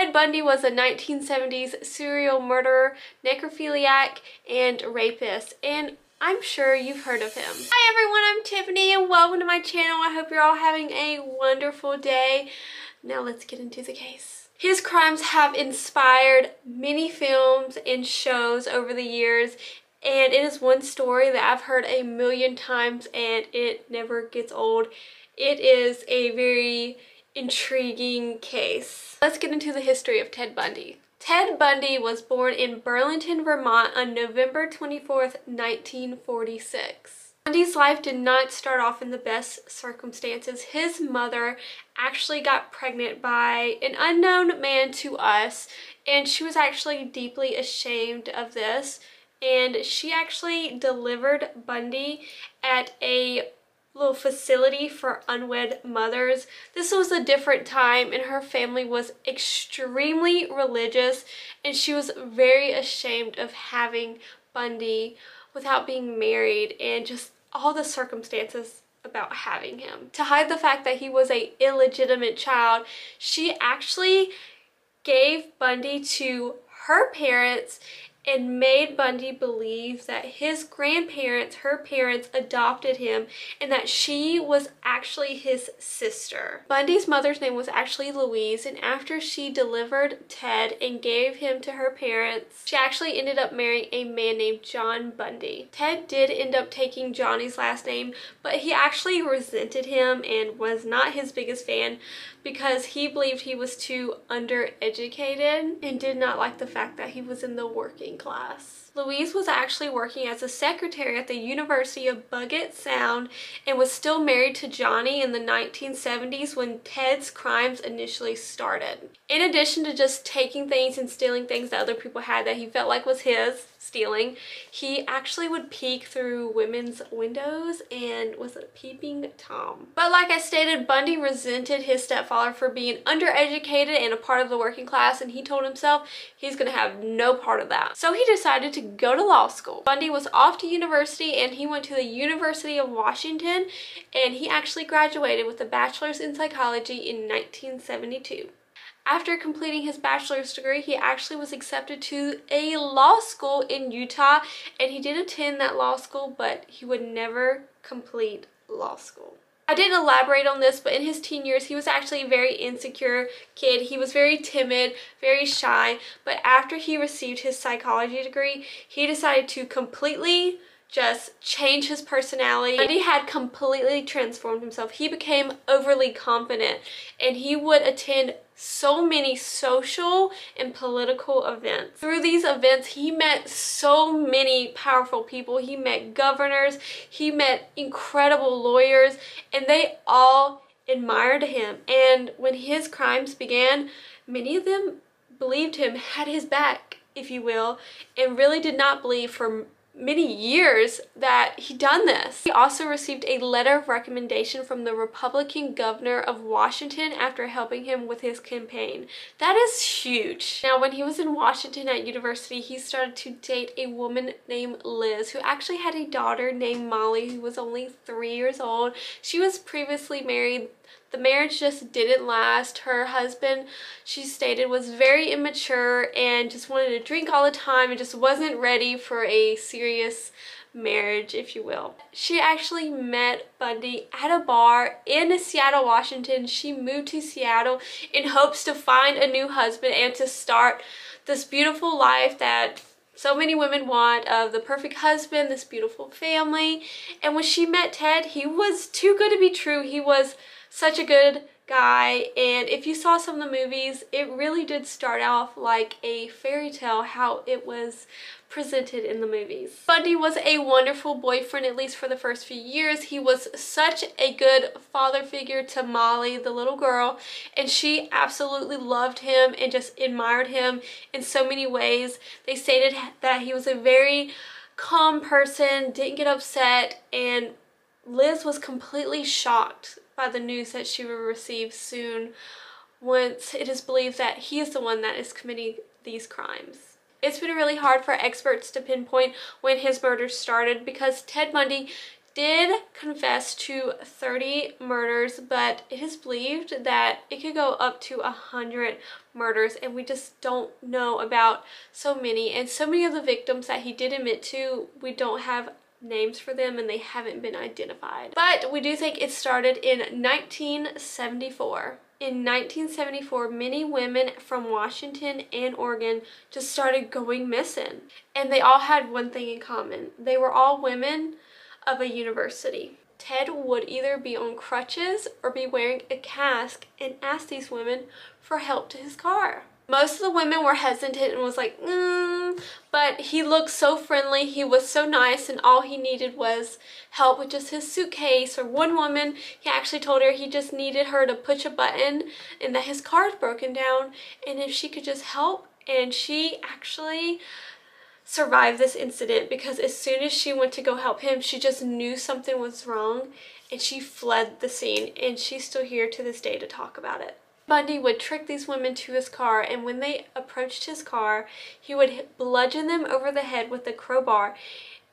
Ted Bundy was a 1970s serial murderer, necrophiliac, and rapist, and I'm sure you've heard of him. Hi everyone, I'm Tiffany and welcome to my channel. I hope you're all having a wonderful day. Now let's get into the case. His crimes have inspired many films and shows over the years and it is one story that I've heard a million times and it never gets old. It is a very intriguing case. Let's get into the history of Ted Bundy. Ted Bundy was born in Burlington, Vermont on November 24th, 1946. Bundy's life did not start off in the best circumstances. His mother actually got pregnant by an unknown man to us and she was actually deeply ashamed of this and she actually delivered Bundy at a little facility for unwed mothers. This was a different time and her family was extremely religious and she was very ashamed of having Bundy without being married and just all the circumstances about having him. To hide the fact that he was a illegitimate child, she actually gave Bundy to her parents and made Bundy believe that his grandparents, her parents, adopted him and that she was actually his sister. Bundy's mother's name was actually Louise and after she delivered Ted and gave him to her parents, she actually ended up marrying a man named John Bundy. Ted did end up taking Johnny's last name, but he actually resented him and was not his biggest fan because he believed he was too undereducated and did not like the fact that he was in the working class. Louise was actually working as a secretary at the University of Puget Sound and was still married to Johnny in the 1970s when Ted's crimes initially started. In addition to just taking things and stealing things that other people had that he felt like was his, stealing, he actually would peek through women's windows and was a peeping Tom. But like I stated, Bundy resented his stepfather for being undereducated and a part of the working class and he told himself he's gonna have no part of that. So he decided to go to law school. Bundy was off to university and he went to the University of Washington and he actually graduated with a bachelor's in psychology in 1972. After completing his bachelor's degree, he actually was accepted to a law school in Utah and he did attend that law school, but he would never complete law school. I didn't elaborate on this, but in his teen years, he was actually a very insecure kid. He was very timid, very shy, but after he received his psychology degree, he decided to completely just change his personality. He had completely transformed himself. He became overly confident and he would attend so many social and political events. Through these events, he met so many powerful people. He met governors, he met incredible lawyers, and they all admired him. And when his crimes began, many of them believed him, had his back, if you will, and really did not believe for many years that he done this. He also received a letter of recommendation from the Republican governor of Washington after helping him with his campaign. That is huge. Now when he was in Washington at university he started to date a woman named Liz who actually had a daughter named Molly who was only three years old. She was previously married the marriage just didn't last. Her husband, she stated, was very immature and just wanted to drink all the time and just wasn't ready for a serious marriage, if you will. She actually met Bundy at a bar in Seattle, Washington. She moved to Seattle in hopes to find a new husband and to start this beautiful life that so many women want of the perfect husband, this beautiful family. And when she met Ted, he was too good to be true. He was such a good guy and if you saw some of the movies it really did start off like a fairy tale how it was presented in the movies. Bundy was a wonderful boyfriend at least for the first few years. He was such a good father figure to Molly, the little girl, and she absolutely loved him and just admired him in so many ways. They stated that he was a very calm person, didn't get upset, and Liz was completely shocked by the news that she will receive soon once it is believed that he is the one that is committing these crimes. It's been really hard for experts to pinpoint when his murder started because Ted Bundy did confess to 30 murders, but it is believed that it could go up to 100 murders, and we just don't know about so many. And so many of the victims that he did admit to, we don't have names for them and they haven't been identified. But we do think it started in 1974. In 1974, many women from Washington and Oregon just started going missing. And they all had one thing in common. They were all women of a university. Ted would either be on crutches or be wearing a cask and ask these women for help to his car. Most of the women were hesitant and was like, mm, but he looked so friendly, he was so nice, and all he needed was help with just his suitcase. Or one woman, he actually told her he just needed her to push a button and that his car's broken down, and if she could just help, and she actually survived this incident because as soon as she went to go help him, she just knew something was wrong and she fled the scene and she's still here to this day to talk about it. Bundy would trick these women to his car and when they approached his car, he would bludgeon them over the head with a crowbar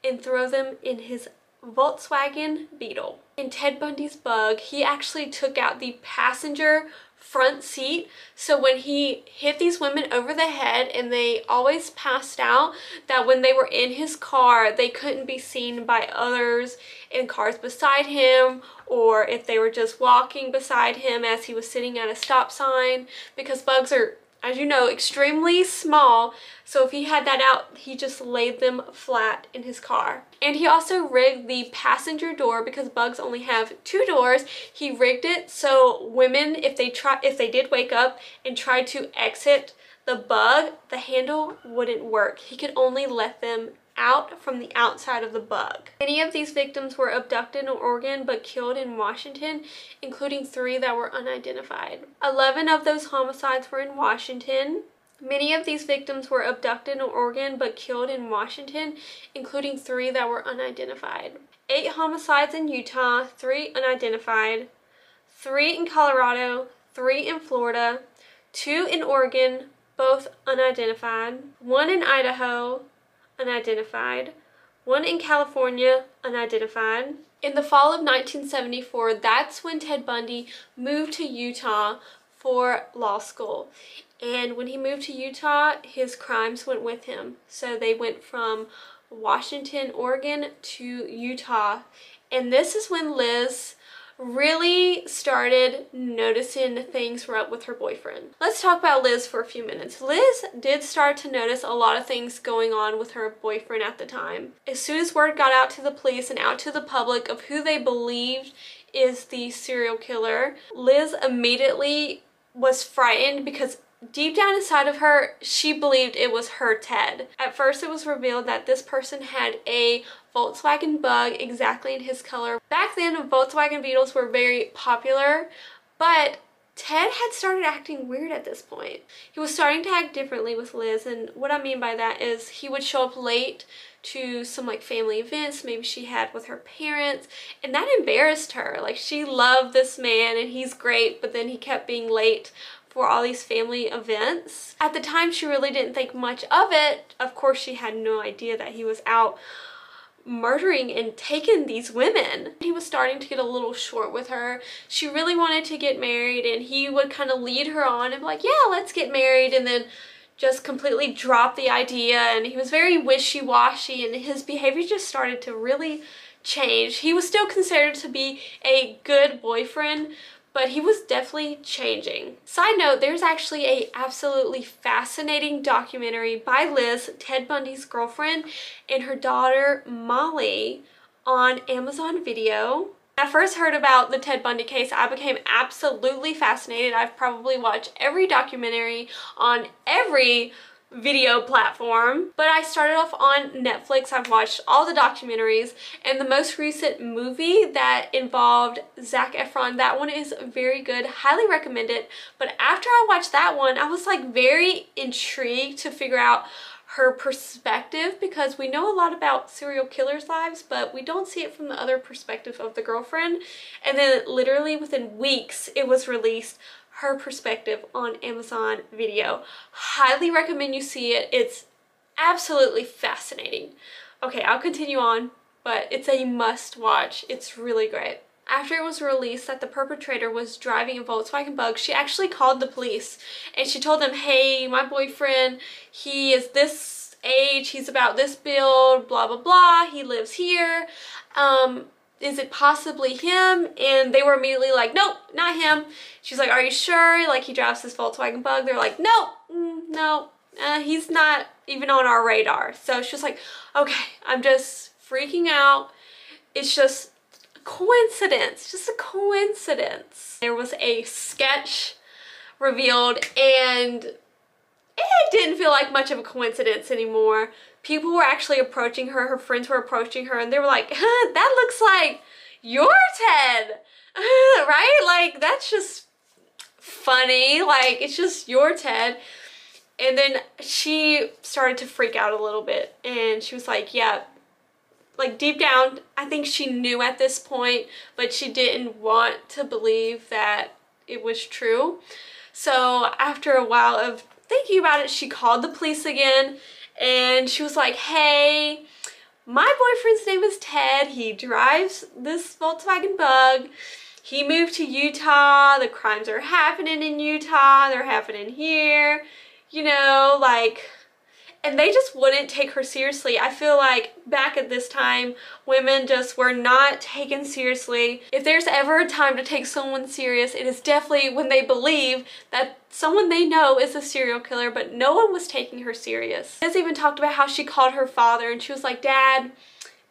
and throw them in his Volkswagen Beetle. In Ted Bundy's bug, he actually took out the passenger front seat. So when he hit these women over the head and they always passed out, that when they were in his car, they couldn't be seen by others in cars beside him or if they were just walking beside him as he was sitting at a stop sign because bugs are as you know, extremely small. So if he had that out, he just laid them flat in his car. And he also rigged the passenger door because bugs only have two doors. He rigged it so women, if they try, if they did wake up and tried to exit the bug, the handle wouldn't work. He could only let them out from the outside of the bug. Many of these victims were abducted in Oregon but killed in Washington, including three that were unidentified. 11 of those homicides were in Washington. Many of these victims were abducted in Oregon but killed in Washington, including three that were unidentified. Eight homicides in Utah, three unidentified, three in Colorado, three in Florida, two in Oregon, both unidentified, one in Idaho, unidentified, one in California, unidentified. In the fall of 1974, that's when Ted Bundy moved to Utah for law school. And when he moved to Utah, his crimes went with him. So they went from Washington, Oregon to Utah. And this is when Liz really started noticing things were up with her boyfriend. Let's talk about Liz for a few minutes. Liz did start to notice a lot of things going on with her boyfriend at the time. As soon as word got out to the police and out to the public of who they believed is the serial killer, Liz immediately was frightened because deep down inside of her, she believed it was her Ted. At first, it was revealed that this person had a Volkswagen Bug exactly in his color. Back then, Volkswagen Beetles were very popular, but Ted had started acting weird at this point. He was starting to act differently with Liz, and what I mean by that is he would show up late to some like family events maybe she had with her parents, and that embarrassed her. Like she loved this man and he's great, but then he kept being late for all these family events. At the time, she really didn't think much of it. Of course, she had no idea that he was out murdering and taking these women. He was starting to get a little short with her. She really wanted to get married and he would kind of lead her on and be like, yeah, let's get married. And then just completely drop the idea and he was very wishy-washy and his behavior just started to really change. He was still considered to be a good boyfriend, but he was definitely changing. Side note, there's actually a absolutely fascinating documentary by Liz, Ted Bundy's girlfriend, and her daughter Molly on Amazon Video. When I first heard about the Ted Bundy case, I became absolutely fascinated. I've probably watched every documentary on every video platform. But I started off on Netflix. I've watched all the documentaries and the most recent movie that involved Zac Efron, that one is very good. Highly recommend it. But after I watched that one, I was like very intrigued to figure out her perspective because we know a lot about serial killers' lives, but we don't see it from the other perspective of the girlfriend. And then literally within weeks, it was released her perspective on Amazon Video. Highly recommend you see it. It's absolutely fascinating. Okay, I'll continue on but it's a must watch. It's really great. After it was released that the perpetrator was driving a Volkswagen Bug, she actually called the police and she told them, hey, my boyfriend, he is this age, he's about this build, blah, blah, blah, he lives here. Um, is it possibly him? And they were immediately like, nope, not him. She's like, are you sure? Like he drives this Volkswagen Bug. They're like, nope, mm, no, uh, he's not even on our radar. So she's like, okay, I'm just freaking out. It's just coincidence, just a coincidence. There was a sketch revealed and it didn't feel like much of a coincidence anymore. People were actually approaching her, her friends were approaching her and they were like, huh, that looks like your Ted, right? Like that's just funny, like it's just your Ted. And then she started to freak out a little bit and she was like, yeah, like deep down, I think she knew at this point, but she didn't want to believe that it was true. So after a while of thinking about it, she called the police again and she was like, hey, my boyfriend's name is Ted. He drives this Volkswagen Bug. He moved to Utah. The crimes are happening in Utah. They're happening here. You know, like and they just wouldn't take her seriously. I feel like back at this time, women just were not taken seriously. If there's ever a time to take someone serious, it is definitely when they believe that someone they know is a serial killer, but no one was taking her serious. Liz even talked about how she called her father and she was like, Dad,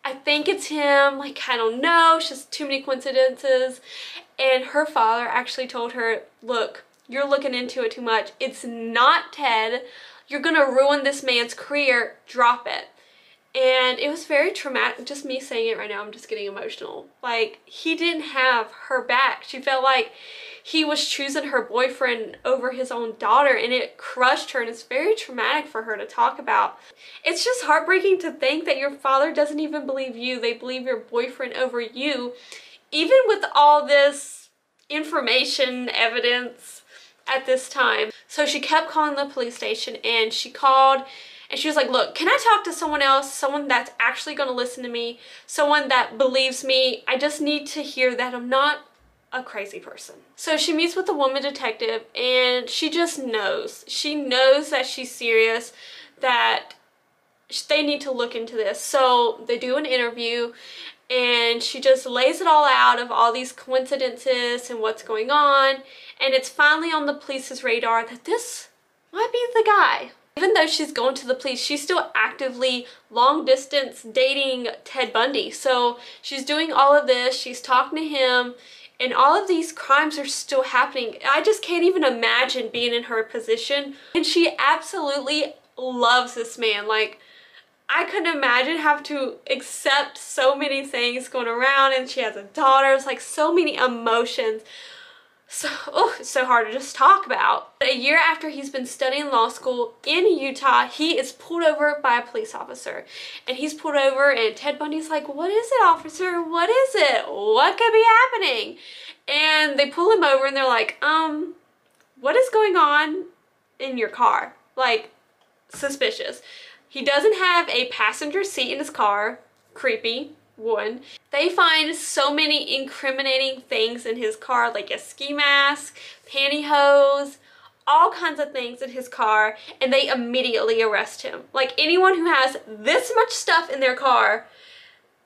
I think it's him, like I don't know, it's just too many coincidences. And her father actually told her, look, you're looking into it too much. It's not Ted you're gonna ruin this man's career, drop it. And it was very traumatic, just me saying it right now, I'm just getting emotional. Like, he didn't have her back. She felt like he was choosing her boyfriend over his own daughter and it crushed her and it's very traumatic for her to talk about. It's just heartbreaking to think that your father doesn't even believe you. They believe your boyfriend over you. Even with all this information, evidence, at this time. So she kept calling the police station and she called and she was like, look, can I talk to someone else? Someone that's actually going to listen to me. Someone that believes me. I just need to hear that I'm not a crazy person. So she meets with a woman detective and she just knows. She knows that she's serious, that they need to look into this. So they do an interview and she just lays it all out of all these coincidences and what's going on and it's finally on the police's radar that this might be the guy. Even though she's going to the police, she's still actively long distance dating Ted Bundy. So she's doing all of this, she's talking to him, and all of these crimes are still happening. I just can't even imagine being in her position. And she absolutely loves this man. Like, I couldn't imagine have to accept so many things going around and she has a daughter. It's like so many emotions so, oh, it's so hard to just talk about. A year after he's been studying law school in Utah, he is pulled over by a police officer. And he's pulled over and Ted Bundy's like, what is it, officer? What is it? What could be happening? And they pull him over and they're like, um, what is going on in your car? Like, suspicious. He doesn't have a passenger seat in his car. Creepy one. They find so many incriminating things in his car, like a ski mask, pantyhose, all kinds of things in his car, and they immediately arrest him. Like anyone who has this much stuff in their car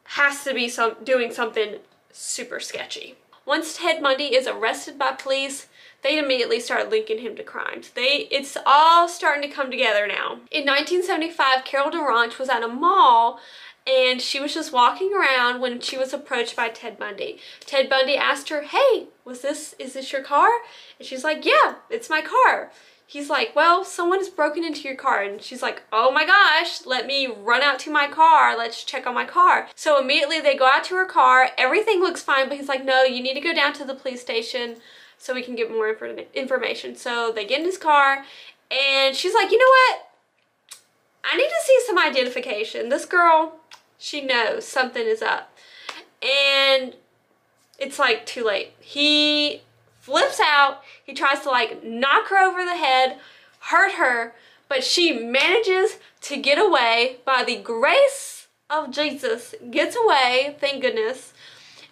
has to be some doing something super sketchy. Once Ted Bundy is arrested by police, they immediately start linking him to crimes. They, it's all starting to come together now. In 1975, Carol DaRonch was at a mall and she was just walking around when she was approached by Ted Bundy. Ted Bundy asked her, hey, was this, is this your car? And she's like, yeah, it's my car. He's like, well, someone has broken into your car. And she's like, oh my gosh, let me run out to my car. Let's check on my car. So immediately they go out to her car. Everything looks fine, but he's like, no, you need to go down to the police station so we can get more information. So they get in his car and she's like, you know what? I need to see some identification. This girl, she knows something is up. And it's like too late. He flips out. He tries to like knock her over the head, hurt her, but she manages to get away by the grace of Jesus gets away, thank goodness,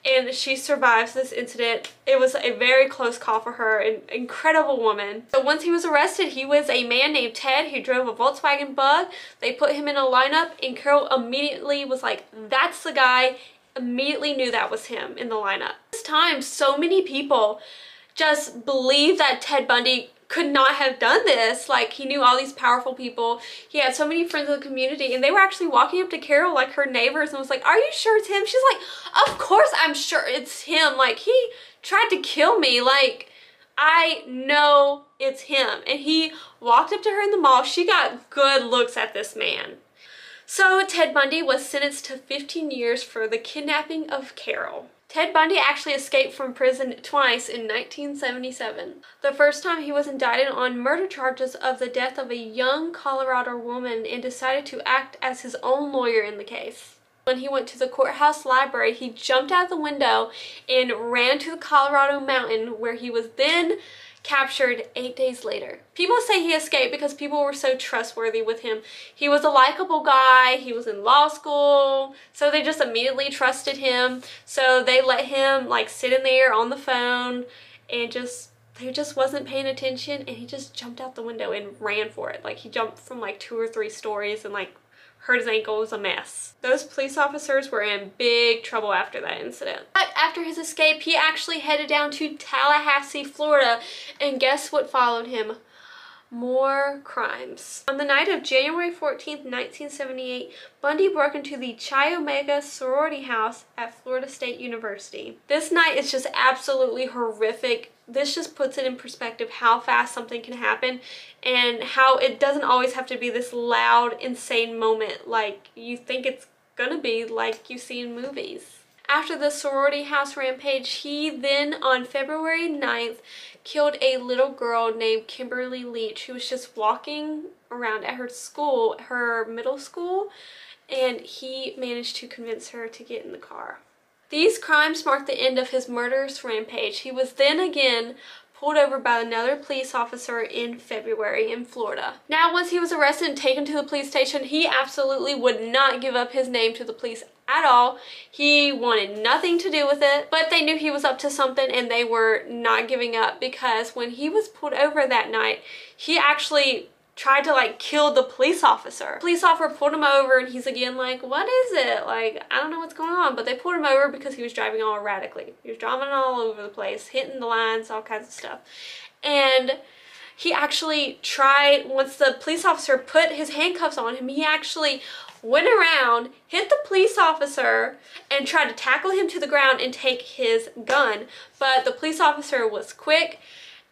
and she survives this incident. It was a very close call for her, an incredible woman. So once he was arrested, he was a man named Ted who drove a Volkswagen Bug. They put him in a lineup and Carol immediately was like, that's the guy, immediately knew that was him in the lineup. This time, so many people just believe that Ted Bundy could not have done this. Like he knew all these powerful people. He had so many friends in the community and they were actually walking up to Carol like her neighbors and was like, are you sure it's him? She's like, of course I'm sure it's him. Like he tried to kill me. Like I know it's him. And he walked up to her in the mall. She got good looks at this man. So Ted Bundy was sentenced to 15 years for the kidnapping of Carol. Ted Bundy actually escaped from prison twice in 1977. The first time he was indicted on murder charges of the death of a young Colorado woman and decided to act as his own lawyer in the case. When he went to the courthouse library, he jumped out the window and ran to the Colorado mountain where he was then captured eight days later. People say he escaped because people were so trustworthy with him. He was a likable guy, he was in law school, so they just immediately trusted him. So they let him like sit in there on the phone and just he just wasn't paying attention and he just jumped out the window and ran for it. Like he jumped from like two or three stories and like hurt his ankle, was a mess. Those police officers were in big trouble after that incident. But after his escape, he actually headed down to Tallahassee, Florida, and guess what followed him? more crimes. On the night of January 14th, 1978, Bundy broke into the Chi Omega sorority house at Florida State University. This night is just absolutely horrific. This just puts it in perspective how fast something can happen and how it doesn't always have to be this loud, insane moment like you think it's gonna be like you see in movies. After the sorority house rampage, he then on February 9th killed a little girl named Kimberly Leach who was just walking around at her school, her middle school, and he managed to convince her to get in the car. These crimes marked the end of his murderous rampage. He was then again pulled over by another police officer in February in Florida. Now, once he was arrested and taken to the police station, he absolutely would not give up his name to the police at all. He wanted nothing to do with it, but they knew he was up to something and they were not giving up because when he was pulled over that night, he actually tried to like kill the police officer. Police officer pulled him over and he's again like, what is it? Like, I don't know what's going on. But they pulled him over because he was driving all erratically. He was driving all over the place, hitting the lines, all kinds of stuff. And he actually tried, once the police officer put his handcuffs on him, he actually went around, hit the police officer, and tried to tackle him to the ground and take his gun. But the police officer was quick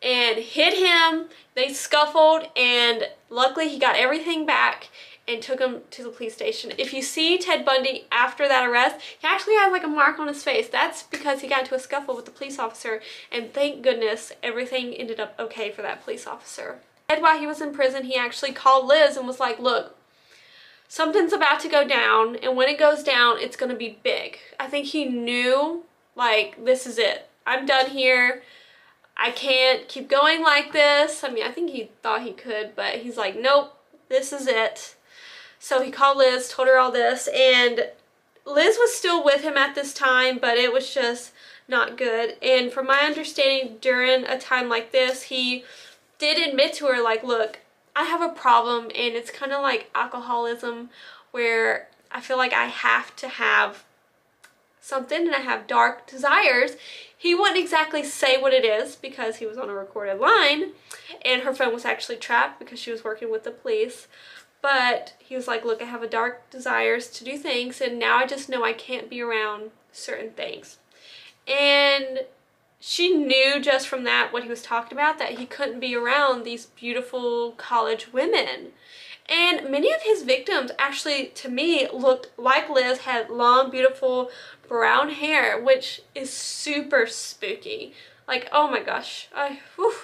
and hit him. They scuffled and luckily he got everything back and took him to the police station. If you see Ted Bundy after that arrest, he actually has like a mark on his face. That's because he got into a scuffle with the police officer and thank goodness everything ended up okay for that police officer. And while he was in prison, he actually called Liz and was like, look, something's about to go down and when it goes down, it's to be big. I think he knew like this is it. I'm done here. I can't keep going like this. I mean, I think he thought he could, but he's like, nope, this is it. So he called Liz, told her all this, and Liz was still with him at this time, but it was just not good. And from my understanding, during a time like this, he did admit to her, like, look, I have a problem, and it's kind of like alcoholism, where I feel like I have to have something and I have dark desires. He wouldn't exactly say what it is because he was on a recorded line and her phone was actually trapped because she was working with the police. But he was like, look, I have a dark desires to do things and now I just know I can't be around certain things. And she knew just from that what he was talking about that he couldn't be around these beautiful college women and many of his victims actually, to me, looked like Liz, had long, beautiful brown hair, which is super spooky. Like, oh my gosh, I, whew,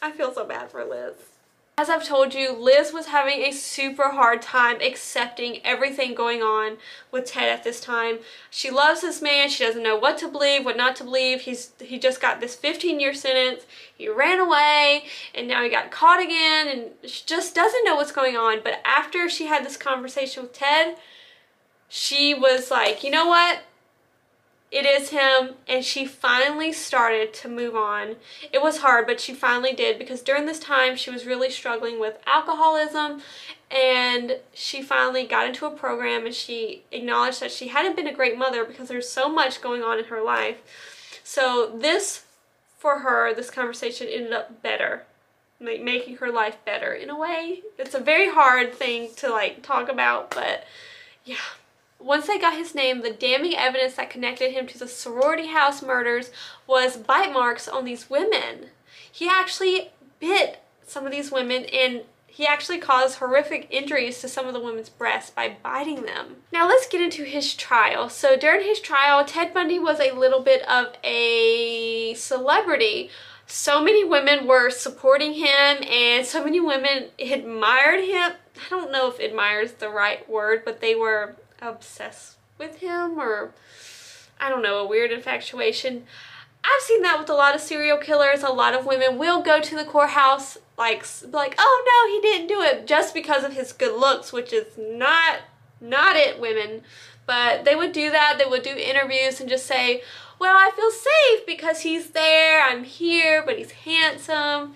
I feel so bad for Liz. As I've told you, Liz was having a super hard time accepting everything going on with Ted at this time. She loves this man. She doesn't know what to believe, what not to believe. He's He just got this 15-year sentence. He ran away, and now he got caught again, and she just doesn't know what's going on. But after she had this conversation with Ted, she was like, you know what? It is him, and she finally started to move on. It was hard, but she finally did because during this time she was really struggling with alcoholism and she finally got into a program and she acknowledged that she hadn't been a great mother because there's so much going on in her life. So this, for her, this conversation ended up better like making her life better in a way. It's a very hard thing to like talk about, but yeah. Once they got his name, the damning evidence that connected him to the sorority house murders was bite marks on these women. He actually bit some of these women and he actually caused horrific injuries to some of the women's breasts by biting them. Now let's get into his trial. So during his trial, Ted Bundy was a little bit of a celebrity. So many women were supporting him and so many women admired him. I don't know if admire is the right word, but they were obsessed with him or I don't know, a weird infatuation. I've seen that with a lot of serial killers. A lot of women will go to the courthouse like like oh no he didn't do it just because of his good looks which is not not it women but they would do that they would do interviews and just say well I feel safe because he's there I'm here but he's handsome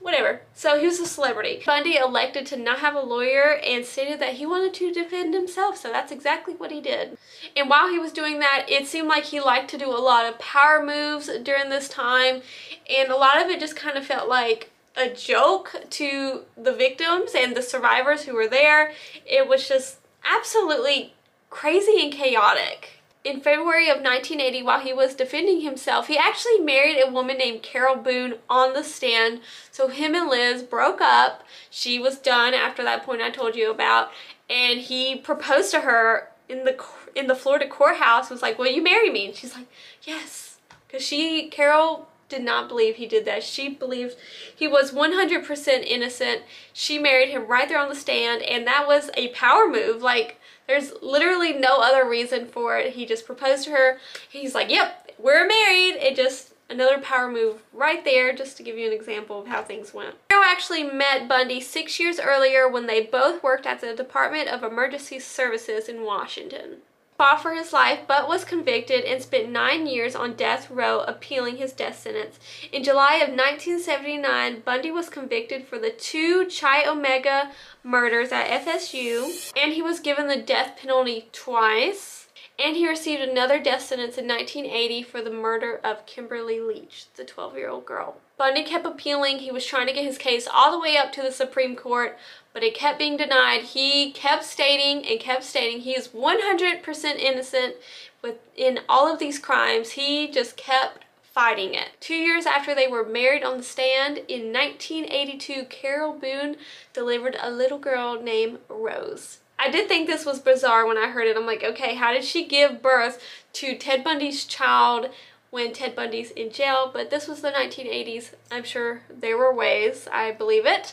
whatever. So he was a celebrity. Bundy elected to not have a lawyer and stated that he wanted to defend himself. So that's exactly what he did. And while he was doing that, it seemed like he liked to do a lot of power moves during this time. And a lot of it just kind of felt like a joke to the victims and the survivors who were there. It was just absolutely crazy and chaotic in February of 1980, while he was defending himself, he actually married a woman named Carol Boone on the stand. So him and Liz broke up. She was done after that point I told you about. And he proposed to her in the in the Florida courthouse. Was like, will you marry me? And she's like, yes. Because she, Carol did not believe he did that. She believed he was 100% innocent. She married him right there on the stand. And that was a power move. Like, there's literally no other reason for it. He just proposed to her. He's like, yep, we're married. It just, another power move right there just to give you an example of how things went. Carol actually met Bundy six years earlier when they both worked at the Department of Emergency Services in Washington fought for his life but was convicted and spent nine years on death row appealing his death sentence. In July of 1979, Bundy was convicted for the two Chi Omega murders at FSU and he was given the death penalty twice and he received another death sentence in 1980 for the murder of Kimberly Leach, the 12-year-old girl. Bundy kept appealing. He was trying to get his case all the way up to the Supreme Court, but it kept being denied. He kept stating and kept stating he is 100% innocent within all of these crimes. He just kept fighting it. Two years after they were married on the stand, in 1982, Carol Boone delivered a little girl named Rose. I did think this was bizarre when I heard it. I'm like, okay, how did she give birth to Ted Bundy's child when Ted Bundy's in jail, but this was the 1980s. I'm sure there were ways, I believe it,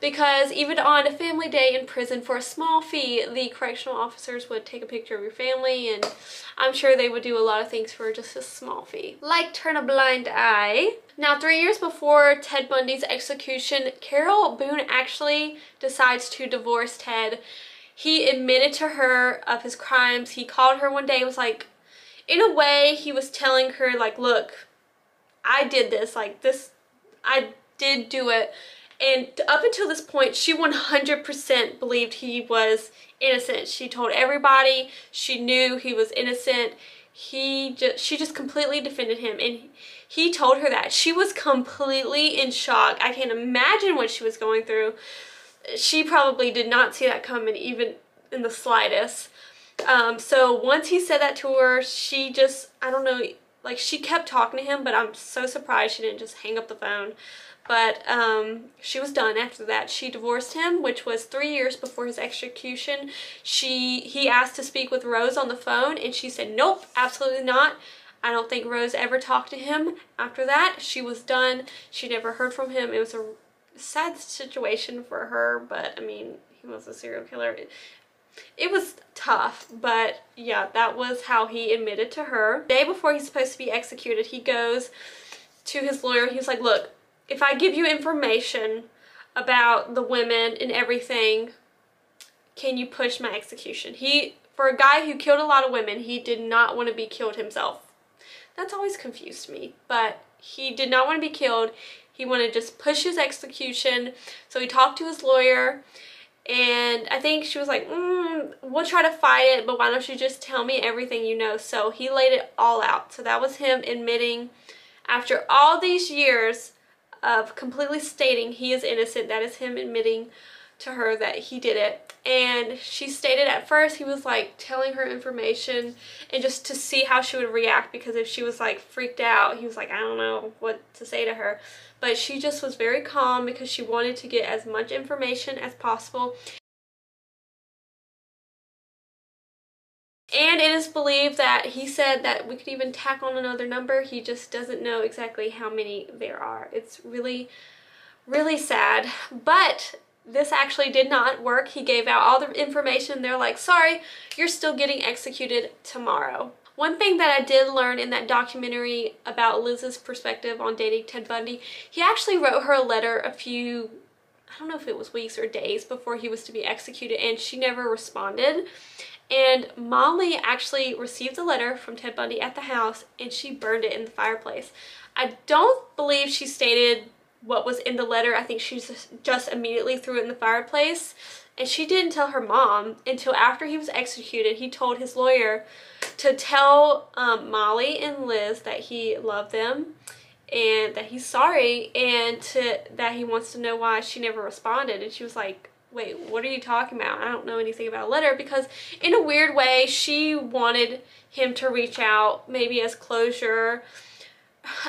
because even on a family day in prison for a small fee, the correctional officers would take a picture of your family, and I'm sure they would do a lot of things for just a small fee. Like turn a blind eye. Now, three years before Ted Bundy's execution, Carol Boone actually decides to divorce Ted. He admitted to her of his crimes. He called her one day and was like, in a way, he was telling her, like, look, I did this, like, this, I did do it. And up until this point, she 100% believed he was innocent. She told everybody she knew he was innocent. He just, she just completely defended him. And he told her that. She was completely in shock. I can't imagine what she was going through. She probably did not see that coming even in the slightest. Um, so once he said that to her, she just, I don't know, like she kept talking to him, but I'm so surprised she didn't just hang up the phone. But um, she was done after that. She divorced him, which was three years before his execution. She He asked to speak with Rose on the phone, and she said, nope, absolutely not. I don't think Rose ever talked to him after that. She was done. She never heard from him. It was a sad situation for her, but I mean, he was a serial killer it was tough, but yeah, that was how he admitted to her. The day before he's supposed to be executed, he goes to his lawyer. He's like, look, if I give you information about the women and everything, can you push my execution? He, for a guy who killed a lot of women, he did not want to be killed himself. That's always confused me, but he did not want to be killed. He wanted to just push his execution. So he talked to his lawyer and I think she was like, mm, we'll try to fight it, but why don't you just tell me everything you know? So he laid it all out. So that was him admitting after all these years of completely stating he is innocent, that is him admitting to her that he did it. And she stated at first he was like telling her information and just to see how she would react because if she was like freaked out, he was like, I don't know what to say to her. But she just was very calm because she wanted to get as much information as possible. And it is believed that he said that we could even tack on another number. He just doesn't know exactly how many there are. It's really, really sad. But this actually did not work. He gave out all the information. They're like, sorry, you're still getting executed tomorrow. One thing that I did learn in that documentary about Liz's perspective on dating Ted Bundy, he actually wrote her a letter a few, I don't know if it was weeks or days before he was to be executed and she never responded. And Molly actually received a letter from Ted Bundy at the house and she burned it in the fireplace. I don't believe she stated what was in the letter. I think she just immediately threw it in the fireplace. And she didn't tell her mom until after he was executed. He told his lawyer to tell um, Molly and Liz that he loved them and that he's sorry and to that he wants to know why she never responded. And she was like, wait, what are you talking about? I don't know anything about a letter because in a weird way, she wanted him to reach out maybe as closure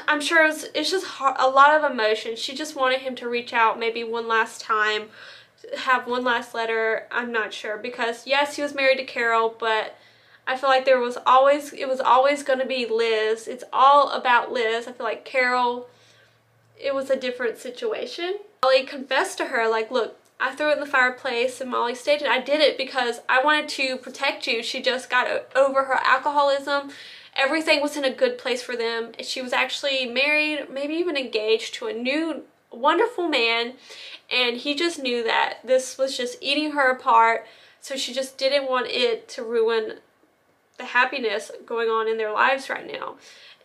I'm sure it was, it's just a lot of emotion. She just wanted him to reach out maybe one last time, have one last letter. I'm not sure because yes, he was married to Carol, but I feel like there was always, it was always going to be Liz. It's all about Liz. I feel like Carol, it was a different situation. Molly confessed to her like, look, I threw it in the fireplace and Molly stated I did it because I wanted to protect you. She just got over her alcoholism everything was in a good place for them. She was actually married, maybe even engaged to a new wonderful man and he just knew that this was just eating her apart so she just didn't want it to ruin the happiness going on in their lives right now.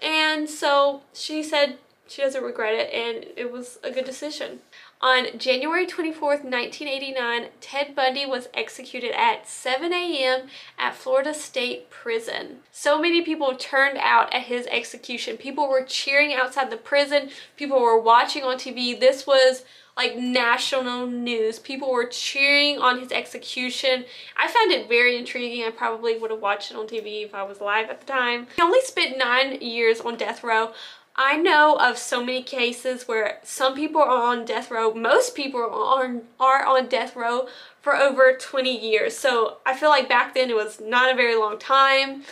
And so she said she doesn't regret it and it was a good decision. On January 24th, 1989, Ted Bundy was executed at 7 a.m. at Florida State Prison. So many people turned out at his execution. People were cheering outside the prison. People were watching on TV. This was like national news. People were cheering on his execution. I found it very intriguing. I probably would have watched it on TV if I was alive at the time. He only spent nine years on death row. I know of so many cases where some people are on death row, most people are on, are on death row for over 20 years. So I feel like back then it was not a very long time,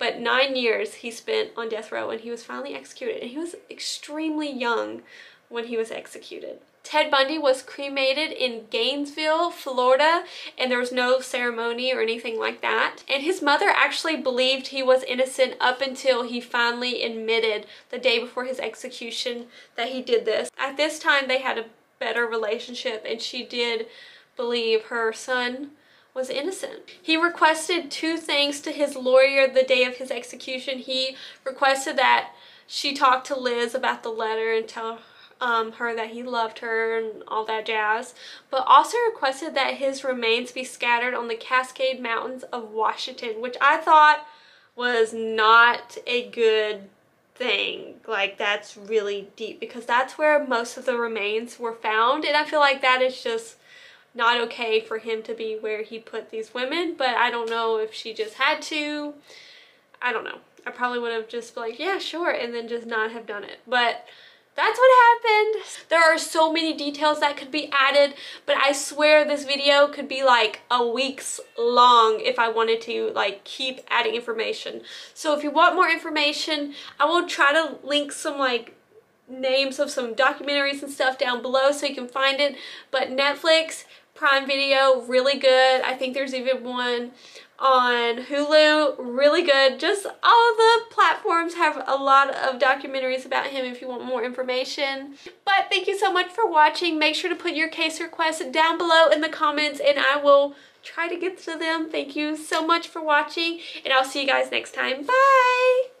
but nine years he spent on death row and he was finally executed. And he was extremely young when he was executed. Ted Bundy was cremated in Gainesville, Florida, and there was no ceremony or anything like that. And his mother actually believed he was innocent up until he finally admitted the day before his execution that he did this. At this time, they had a better relationship, and she did believe her son was innocent. He requested two things to his lawyer the day of his execution. He requested that she talk to Liz about the letter and tell um, her that he loved her and all that jazz, but also requested that his remains be scattered on the Cascade Mountains of Washington, which I thought was not a good thing. Like, that's really deep because that's where most of the remains were found, and I feel like that is just not okay for him to be where he put these women, but I don't know if she just had to. I don't know. I probably would have just like, yeah, sure, and then just not have done it. But that's what happened. There are so many details that could be added, but I swear this video could be like a week's long if I wanted to like keep adding information. So if you want more information, I will try to link some like names of some documentaries and stuff down below so you can find it. But Netflix, Prime Video, really good. I think there's even one on Hulu. Really good. Just all the platforms have a lot of documentaries about him if you want more information. But thank you so much for watching. Make sure to put your case request down below in the comments and I will try to get to them. Thank you so much for watching and I'll see you guys next time. Bye!